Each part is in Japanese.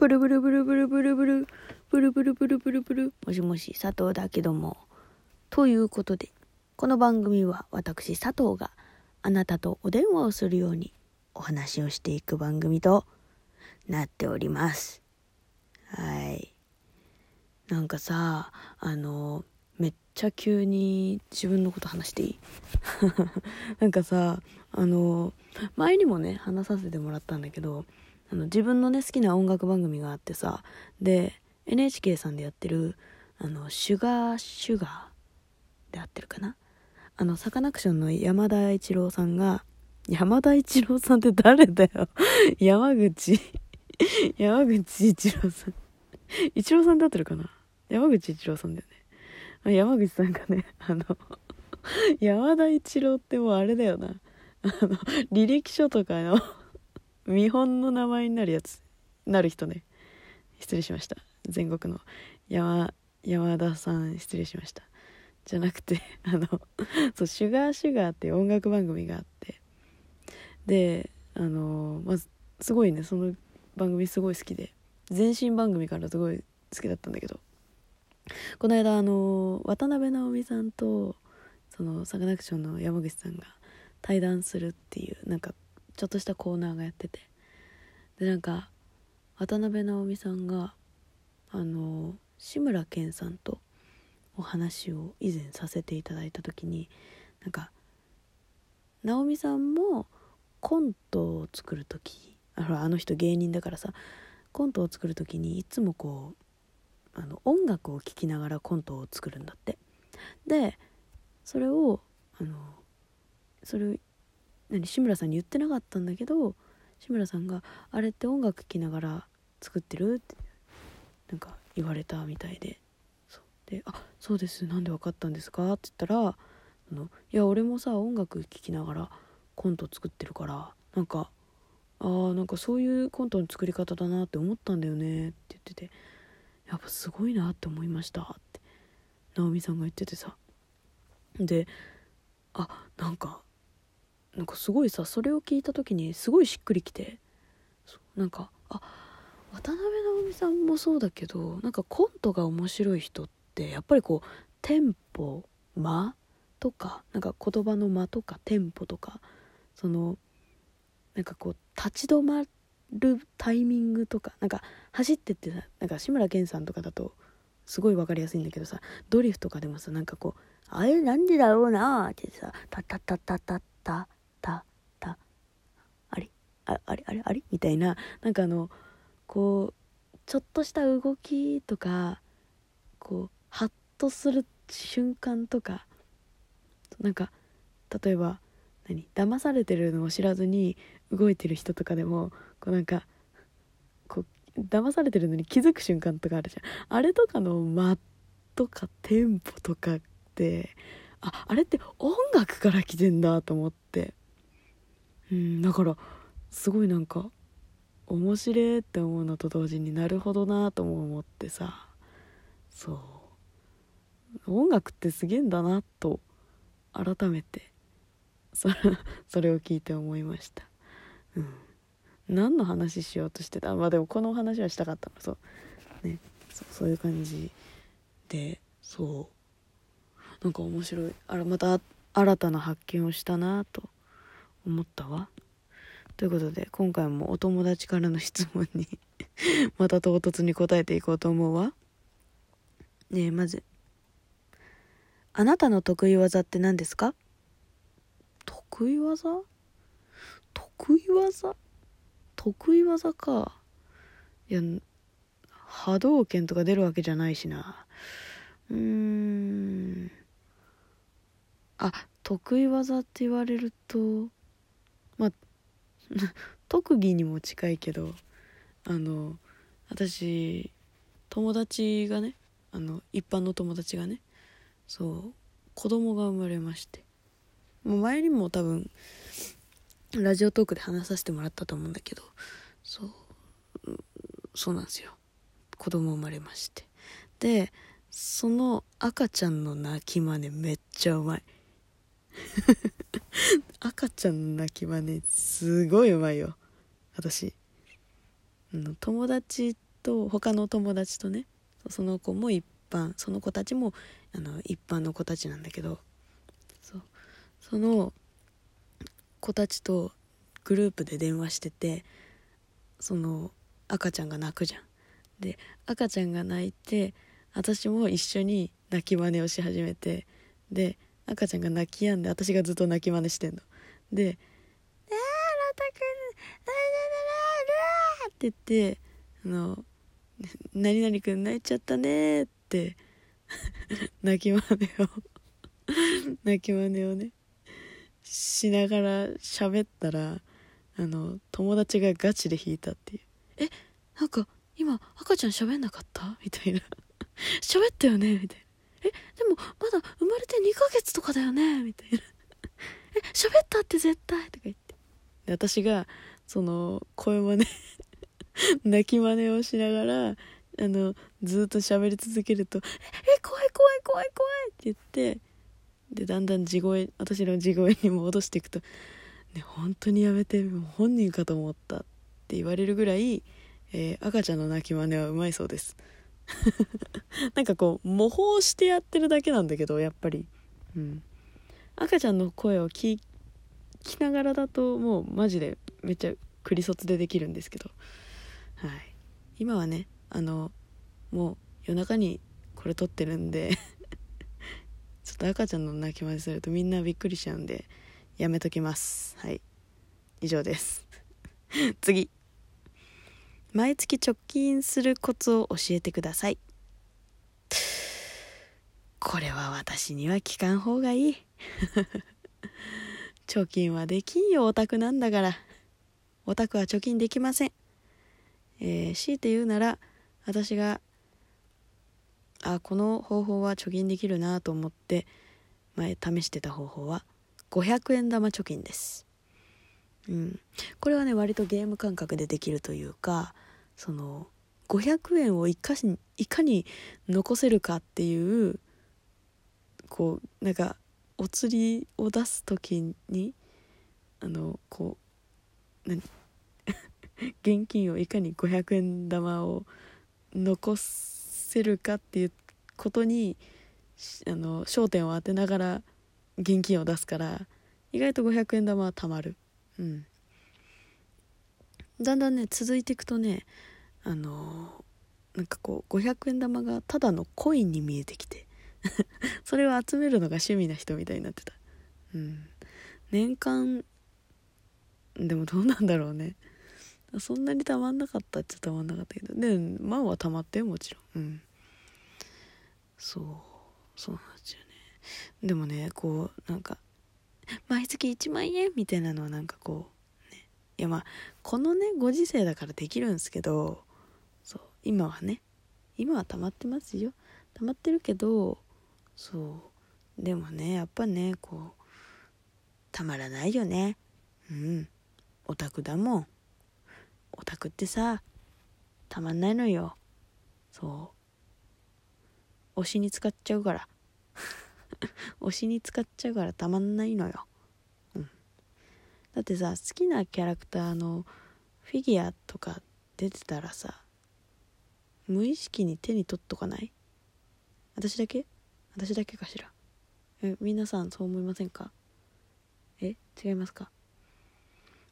ブルブルブルブルブルブルブルブルブルブルブル。もしもし佐藤だけども。ということでこの番組は私佐藤があなたとお電話をするようにお話をしていく番組となっております。はい。なんかさあのめっちゃ急に自分のこと話していい？なんかさあの前にもね話させてもらったんだけどあの自分のね好きな音楽番組があってさで NHK さんでやってるあのシュガーシュガーで合ってるかな？あのサカナクションの山田一郎さんが山田一郎さんって誰だよ？山口 山口一郎さん。一郎さんで合ってるかな？山口一郎さんだよね。山口さんがねあの山田一郎ってもうあれだよな。あの履歴書とかの見本の名前になるやつなる人ね。失礼しました。全国の。山山田さん失礼しました。じゃなくて あのそう「シュガーシュガー」っていう音楽番組があって。であのまずすごいね。その番組すごい好きで。前身番組からすごい好きだったんだけど。この間あの渡辺直美さんとそのサカナクションの山口さんが対談するっていうなんかちょっとしたコーナーがやってて。でなんか渡辺直美さんがあの志村けんさんとお話を以前させていただいた時になんか直美さんもコントを作る時ああの人芸人だからさコントを作る時にいつもこうあの音楽を聴きながらコントを作るんだって。でそれをあのそれを何志村さんに言ってなかったんだけど志村さんが「あれって音楽聴きながら作ってる?」ってなんか言われたみたいでそうで「あそうですなんで分かったんですか?」って言ったらあの「いや俺もさ音楽聴きながらコント作ってるからなんかあーなんかそういうコントの作り方だなって思ったんだよね」って言ってて「やっぱすごいなって思いました」って直美さんが言っててさであなんかなんかすごいさそれを聞いた時にすごいしっくりきてなんかあ渡辺直美さんもそうだけどなんかコントが面白い人ってやっぱりこうテンポ間とかなんか言葉の間とかテンポとかそのなんかこう立ち止まるタイミングとかなんか走ってってなんか志村けんさんとかだとすごい分かりやすいんだけどさドリフとかでもさなんかこう「あれなんでだろうな」ってさ「タタタタタタ」ああれあれあれ?」みたいな。なんかあのこうちょっとした動きとかこうハッとする瞬間とかなんか例えば何？騙されてるのを知らずに動いてる人とかでもこうなんかこう騙されてるのに気づく瞬間とかあるじゃん。あれとかの間とかテンポとかってああれって音楽から来てんだと思って。うんだからすごいなんか面白いって思うのと同時になるほどなとも思ってさ。そう。音楽ってすげえんだなと改めてそれ それを聞いて思いました。うん。何の話しようとしてた？まあでもこの話はしたかったの。そう。ね。そうそういう感じで。そう。なんか面白い。あらまた新たな発見をしたなと思ったわ。ということで今回もお友達からの質問に また唐突に答えていこうと思うわ。ねえまずあなたの得意技って何ですか？得意技？得意技？得意技か。いや波動拳とか出るわけじゃないしな。うーん。あ得意技って言われるとまあ 特技にも近いけどあの私友達がねあの一般の友達がねそう子供が生まれまして。もう前にも多分ラジオトークで話させてもらったと思うんだけどそうそうなんですよ。子供生まれまして。でその赤ちゃんの泣き真似めっちゃうまい。赤ちゃんの泣き真似すごいうまいよ。私。友達と他の友達とねその子も一般その子たちもあの一般の子たちなんだけどそう。その子たちとグループで電話しててその赤ちゃんが泣くじゃん。で赤ちゃんが泣いて私も一緒に泣き真似をし始めてで赤ちゃんが泣き止んで私がずっと泣き真似してんの。で「ねえー、ロタくんって言ってあの「何々くん泣いちゃったね」って 泣き真似を 泣き真似をねしながら喋ったらあの友達がガチで弾いたっていう「えなんか今赤ちゃん喋んなかった?」みたいな「喋ったよね」みたいな「えでもまだ生まれて2ヶ月とかだよね」みたいな「え喋ったって絶対」とか言って。で私がその声真似 泣き真似をしながらあのずっと喋り続けると「え怖い怖い怖い怖い」って言ってでだんだん地声私の地声に戻していくと「ね本当にやめて本人かと思った」って言われるぐらい、えー、赤ちゃんの泣き真似はうまいそうです。なんかこう模倣してやってるだけなんだけどやっぱり。うん。赤ちゃんの声を聞きながらだともうマジでめっちゃクリソツでできるんですけど。はい。今はねあのもう夜中にこれ撮ってるんで ちょっと赤ちゃんの泣き真似するとみんなびっくりしちゃうんでやめときます。はい。以上です。次。毎月貯金するコツを教えてください。これは私には聞かん方がいい。貯金はできんよオタクなんだから。オタクは貯金できません。えー、強いて言うなら私があこの方法は貯金できるなと思って前試してた方法は500円玉貯金です。うん、これはね割とゲーム感覚でできるというかその500円をいかしいかに残せるかっていうこうなんかお釣りを出す時にあのこう何 現金をいかに500円玉を残せるかっていうことにあの焦点を当てながら現金を出すから意外と500円玉はたまる。うん。だんだんね続いていくとねあのなんかこう500円玉がただのコインに見えてきて それを集めるのが趣味な人みたいになってた。うん。年間でもどうなんだろうね。そんなにたまんなかったっちゃたまんなかったけどで万はたまってもちろん。うん。そう。そうなんですよね。でもねこうなんか 毎月1万円みたいなのはなんかこうね。いやまあこのねご時世だからできるんですけどそう今はね。今はたまってますよ。たまってるけどそう。でもねやっぱねこうたまらないよね。うん。オタクだもん。オタクってさたまんないのよ。そう。推しに使っちゃうから。推しに使っちゃうからたまんないのよ、だってさ好きなキャラクターのフィギュアとか出てたらさ無意識に手に取っとかない？私だけ？私だけかしら？え皆さんそう思いませんか？え違いますか？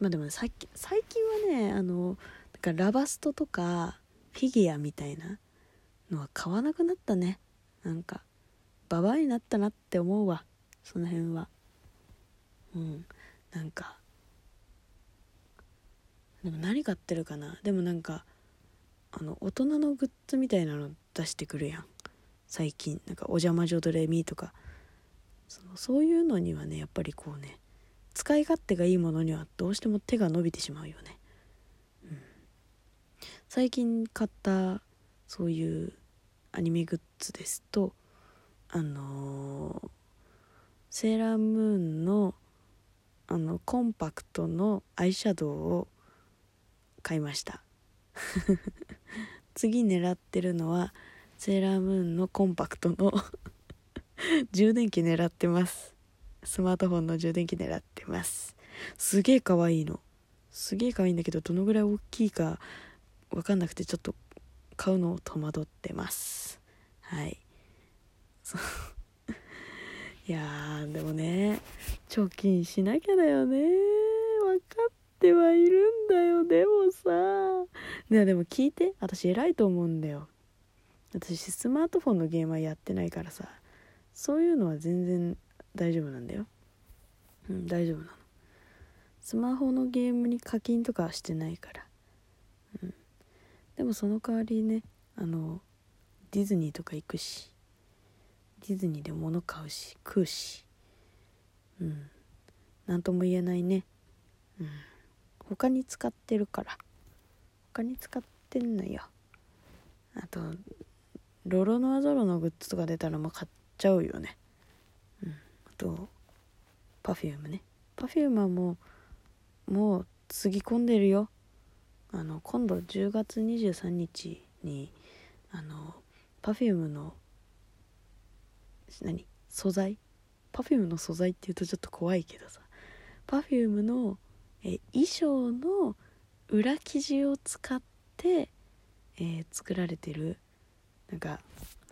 まあでもね最近最近はねあのなんかラバストとかフィギュアみたいなのは買わなくなったね。なんかババアになったなって思うわ。その辺は。うん。なんかでも何買ってるかな？でもなんかあの大人のグッズみたいなの出してくるやん。最近。なんか「お邪魔女ドレミ」とか。そのそういうのにはねやっぱりこうね使い勝手がいいものにはどうしても手が伸びてしまうよね、うん、最近買ったそういうアニメグッズですとあのー、セーラームーンのあのコンパクトのアイシャドウを買いました。次狙ってるのはセーラームーンのコンパクトの 充電器狙ってます。スマートフォンの充電器狙ってます。すげえ可愛いいの。すげえ可愛いいんだけどどのぐらい大きいか分かんなくてちょっと買うのを戸惑ってます。はい。いやーでもね貯金しなきゃだよね。分かってはいるんだよでもさ。ねでも聞いて。私偉いと思うんだよ。私スマートフォンのゲームはやってないからさ。そういうのは全然大丈夫なんだよ。うん大丈夫なの。スマホのゲームに課金とかはしてないから。うん。でもその代わりねあのディズニーとか行くし。ディズニーで物買うし食うし。うん。何とも言えないね。うん。他に使ってるから。他に使ってんのよ。あとロロノアゾロのグッズとか出たらもう買っちゃうよね。うん。あと Perfume ね。Perfume はもうもうつぎ込んでるよ。あの今度10月23日にあの Perfume の何？素材？Perfume の素材っていうとちょっと怖いけどさ。Perfume のえ衣装の裏生地を使って、えー作られてるなんか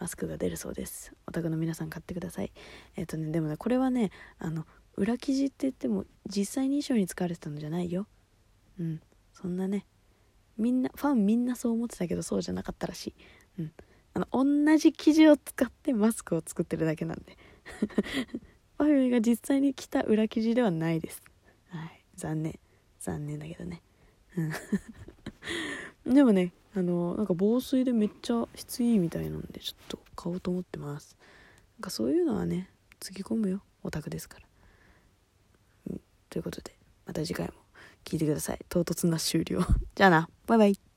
マスクが出るそうです。お宅の皆さん買ってください。えっ、とねでもねこれはねあの裏生地って言っても実際に衣装に使われてたのじゃないよ。うん。そんなねみんなファンみんなそう思ってたけどそうじゃなかったらしい。うん。あの同じ生地を使ってマスクを作ってるだけなんで。パフュームが実際に着た裏生地ではないです。はい。残念。残念だけどね。うん。でもねあのなんか防水でめっちゃ質いいみたいなんでちょっと買おうと思ってます。なんかそういうのはねつぎ込むよ。オタクですから、うん、ということでまた次回も聞いてください。唐突な終了。じゃあな。バイバイ。